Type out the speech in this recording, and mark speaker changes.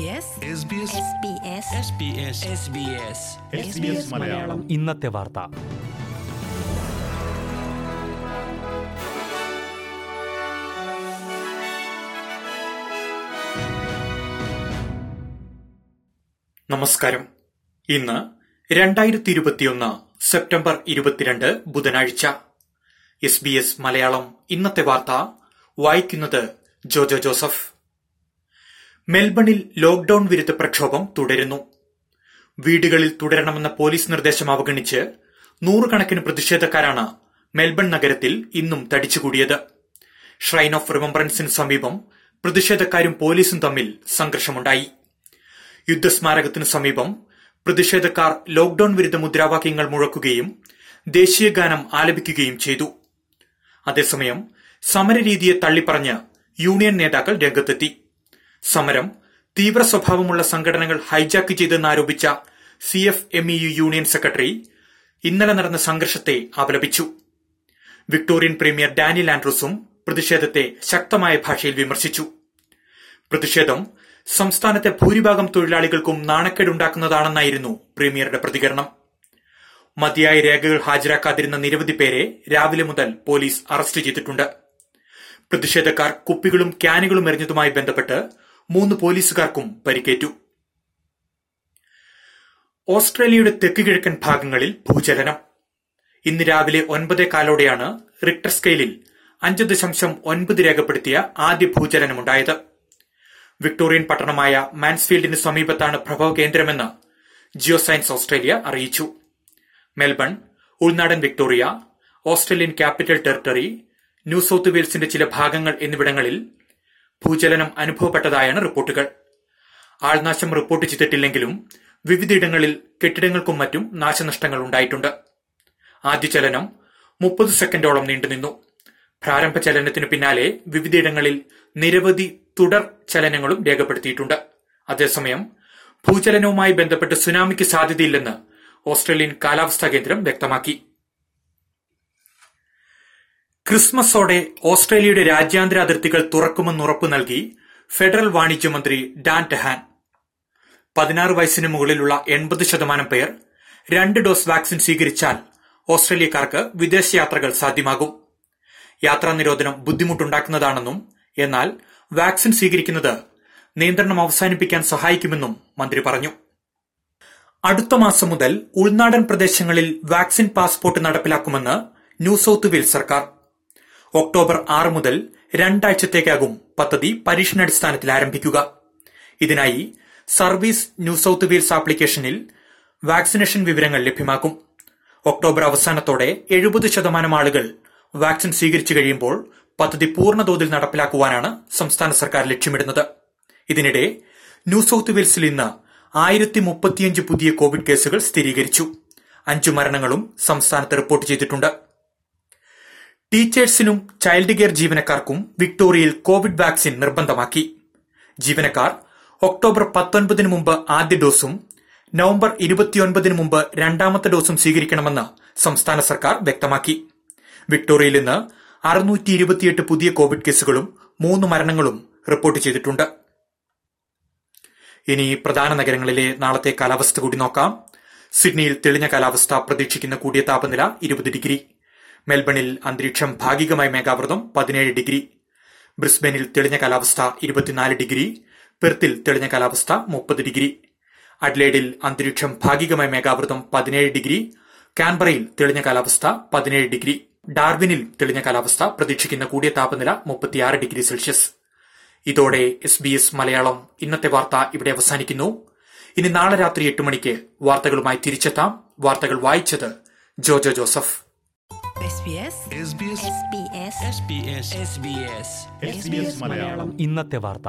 Speaker 1: SBS
Speaker 2: SBS Malayalam.
Speaker 3: ഇന്നത്തെ വാർത്ത.
Speaker 4: നമസ്കാരം. ഇന്ന് രണ്ടായിരത്തി ഇരുപത്തിയൊന്ന് സെപ്റ്റംബർ ഇരുപത്തിരണ്ട് ബുധനാഴ്ച. S B S Malayalam. ഇന്നത്തെ വാർത്ത വായിക്കുന്നത് ജോജോ ജോസഫ്. മെൽബണിൽ ലോക്ഡൌൺ വിരുദ്ധ പ്രക്ഷോഭം തുടരുന്നു. വീടുകളിൽ തുടരണമെന്ന പോലീസ് നിർദ്ദേശം അവഗണിച്ച് നൂറുകണക്കിന് പ്രതിഷേധക്കാരാണ് മെൽബൺ നഗരത്തിൽ ഇന്നും തടിച്ചുകൂടിയത്. ഷ്രൈൻ ഓഫ് റിമംബറൻസിന് സമീപം പ്രതിഷേധക്കാരും പോലീസും തമ്മിൽ സംഘർഷമുണ്ടായി. യുദ്ധസ്മാരകത്തിന് സമീപം പ്രതിഷേധക്കാർ ലോക്ഡൌൺ വിരുദ്ധ മുദ്രാവാക്യങ്ങൾ മുഴക്കുകയും ദേശീയഗാനം ആലപിക്കുകയും ചെയ്തു. അതേസമയം സമരരീതിയെ തള്ളിപ്പറഞ്ഞ് യൂണിയൻ നേതാക്കൾ രംഗത്തെത്തി. സമരം തീവ്ര സ്വഭാവമുള്ള സംഘടനകൾ hijack ചെയ്തെന്നാരോപിച്ച C F M E U union secretary ഇന്നലെ നടന്ന സംഘർഷത്തെ അപലപിച്ചു. വിക്ടോറിയൻ പ്രീമിയർ ഡാനിൽ ആൻഡ്രൂസും പ്രതിഷേധത്തെ ശക്തമായ ഭാഷയിൽ വിമർശിച്ചു. പ്രതിഷേധം സംസ്ഥാനത്തെ ഭൂരിഭാഗം തൊഴിലാളികൾക്കും നാണക്കേടുണ്ടാക്കുന്നതാണെന്നായിരുന്നു പ്രീമിയറുടെ പ്രതികരണം. മതിയായ രേഖകൾ ഹാജരാക്കാതിരുന്ന നിരവധി പേരെ രാവിലെ മുതൽ പോലീസ് അറസ്റ്റ് ചെയ്തിട്ടുണ്ട്. പ്രതിഷേധക്കാർ കുപ്പികളും ക്യാനുകളും എറിഞ്ഞതുമായി ബന്ധപ്പെട്ട് മൂന്ന് പോലീസുകാർക്കും പരിക്കേറ്റു. ഓസ്ട്രേലിയയുടെ തെക്ക് കിഴക്കൻ ഭാഗങ്ങളിൽ ഭൂചലനം. ഇന്ന് രാവിലെ ഒൻപതേ കാലോടെയാണ് റിക്ടർ സ്കെയിലിൽ അഞ്ച് ദശാംശം ഒൻപത് രേഖപ്പെടുത്തിയ ആദ്യ ഭൂചലനമുണ്ടായത്. വിക്ടോറിയൻ പട്ടണമായ മാൻസ്ഫീൽഡിന് സമീപത്താണ് പ്രഭവ കേന്ദ്രമെന്ന് ജിയോ സയൻസ് ഓസ്ട്രേലിയ അറിയിച്ചു. മെൽബൺ ഉൾനാടൻ Victoria Australian Capital Territory New South വെയിൽസിന്റെ ചില ഭാഗങ്ങൾ എന്നിവിടങ്ങളിൽ ഭൂചലനം അനുഭവപ്പെട്ടതായാണ് റിപ്പോർട്ടുകൾ. ആൾനാശം റിപ്പോർട്ട് ചെയ്തിട്ടില്ലെങ്കിലും വിവിധയിടങ്ങളിൽ കെട്ടിടങ്ങൾക്കും മറ്റും നാശനഷ്ടങ്ങൾ ഉണ്ടായിട്ടുണ്ട്. ആദ്യ ചലനം മുപ്പത് സെക്കൻഡോളം നീണ്ടുനിന്നു പ്രാരംഭ ചലനത്തിനു പിന്നാലെ വിവിധയിടങ്ങളിൽ നിരവധി തുടർ ചലനങ്ങളും രേഖപ്പെടുത്തിയിട്ടുണ്ട്. അതേസമയം ഭൂചലനവുമായി ബന്ധപ്പെട്ട് സുനാമിക്ക് സാധ്യതയില്ലെന്ന് ഓസ്ട്രേലിയൻ കാലാവസ്ഥാ കേന്ദ്രം വ്യക്തമാക്കി. ക്രിസ്മസോടെ ഓസ്ട്രേലിയയുടെ രാജ്യാന്തര അതിർത്തികൾ തുറക്കുമെന്ന് ഉറപ്പു നൽകി ഫെഡറൽ വാണിജ്യമന്ത്രി ഡാൻ ടെഹാൻ. പതിനാറ് വയസ്സിന് മുകളിലുള്ള എൺപത് ശതമാനം പേർ രണ്ട് ഡോസ് വാക്സിൻ സ്വീകരിച്ചാൽ ഓസ്ട്രേലിയക്കാർക്ക് വിദേശയാത്രകൾ സാധ്യമാകും. യാത്രാ നിരോധനം ബുദ്ധിമുട്ടുണ്ടാക്കുന്നതാണെന്നും എന്നാൽ വാക്സിൻ സ്വീകരിക്കുന്നത് നിയന്ത്രണം അവസാനിപ്പിക്കാൻ സഹായിക്കുമെന്നും മന്ത്രി പറഞ്ഞു. അടുത്ത മാസം മുതൽ ഉൾനാടൻ പ്രദേശങ്ങളിൽ വാക്സിൻ പാസ്പോർട്ട് നടപ്പിലാക്കുമെന്ന് ന്യൂ സൌത്ത് വെയിൽസ് സർക്കാർ. ഒക്ടോബർ ആറ് മുതൽ രണ്ടാഴ്ചത്തേക്കാകും പദ്ധതി പരീക്ഷണാടിസ്ഥാനത്തിൽ ആരംഭിക്കുക. ഇതിനായി സർവീസ് ന്യൂ സൌത്ത് വെയിൽസ് ആപ്ലിക്കേഷനിൽ വാക്സിനേഷൻ വിവരങ്ങൾ ലഭ്യമാക്കും. ഒക്ടോബർ അവസാനത്തോടെ എഴുപത് ശതമാനം ആളുകൾ വാക്സിൻ സ്വീകരിച്ചു കഴിയുമ്പോൾ പദ്ധതി പൂർണതോതിൽ നടപ്പിലാക്കുവാനാണ് സംസ്ഥാന സർക്കാർ ലക്ഷ്യമിടുന്നത്. ഇതിനിടെ ന്യൂ സൌത്ത് വെയിൽസിൽ ഇന്ന് ആയിരത്തി മുപ്പത്തിയഞ്ച് പുതിയ കോവിഡ് കേസുകൾ സ്ഥിരീകരിച്ചു. അഞ്ചു മരണങ്ങളും സംസ്ഥാനത്ത് റിപ്പോർട്ട് ചെയ്തിട്ടുണ്ട്. ടീച്ചേഴ്സിനും ചൈൽഡ് കെയർ ജീവനക്കാർക്കും വിക്ടോറിയയിൽ കോവിഡ് വാക്സിൻ നിർബന്ധമാക്കി. ജീവനക്കാർ ഒക്ടോബർ പത്തൊൻപതിന് മുമ്പ് ആദ്യ ഡോസും നവംബർ ഇരുപത്തിയൊൻപതിന് മുമ്പ് രണ്ടാമത്തെ ഡോസും സ്വീകരിക്കണമെന്ന് സംസ്ഥാന സർക്കാർ വ്യക്തമാക്കി. വിക്ടോറിയയിൽ നിന്ന് അറുന്നൂറ്റി പുതിയ കോവിഡ് കേസുകളും മൂന്ന് മരണങ്ങളും റിപ്പോർട്ട് ചെയ്തിട്ടുണ്ട്. ഇനി പ്രധാന നഗരങ്ങളിലെ നാളത്തെ കാലാവസ്ഥ കൂടി നോക്കാം. സിഡ്നിയിൽ തെളിഞ്ഞ കാലാവസ്ഥ പ്രതീക്ഷിക്കുന്ന കൂടിയ താപനില ഇരുപത് ഡിഗ്രി. മെൽബണിൽ അന്തരീക്ഷം ഭാഗികമായി മേഘാവൃതം പതിനേഴ് ഡിഗ്രി. ബ്രിസ്ബനിൽ തെളിഞ്ഞ കാലാവസ്ഥ ഇരുപത്തിനാല് ഡിഗ്രി. പെർത്തിൽ തെളിഞ്ഞ കാലാവസ്ഥ മുപ്പത് ഡിഗ്രി. അഡ്ലേഡിൽ അന്തരീക്ഷം ഭാഗികമായി മേഘാവൃതം പതിനേഴ് ഡിഗ്രി. കാൻബറയിൽ തെളിഞ്ഞ കാലാവസ്ഥ പതിനേഴ് ഡിഗ്രി. ഡാർവിനിൽ തെളിഞ്ഞ കാലാവസ്ഥ പ്രതീക്ഷിക്കുന്ന കൂടിയ താപനില മുപ്പത്തിയാറ് ഡിഗ്രി സെൽഷ്യസ്. ഇതോടെ എസ് ബി എസ് മലയാളം ഇന്നത്തെ വാർത്ത ഇവിടെ അവസാനിക്കുന്നു. ഇനി നാളെ രാത്രി എട്ട് മണിക്ക് വാർത്തകളുമായി തിരിച്ചെത്താം. വാർത്തകൾ വായിച്ചത് ജോജോ ജോസഫ്.
Speaker 3: ഇന്നത്തെ വാർത്ത.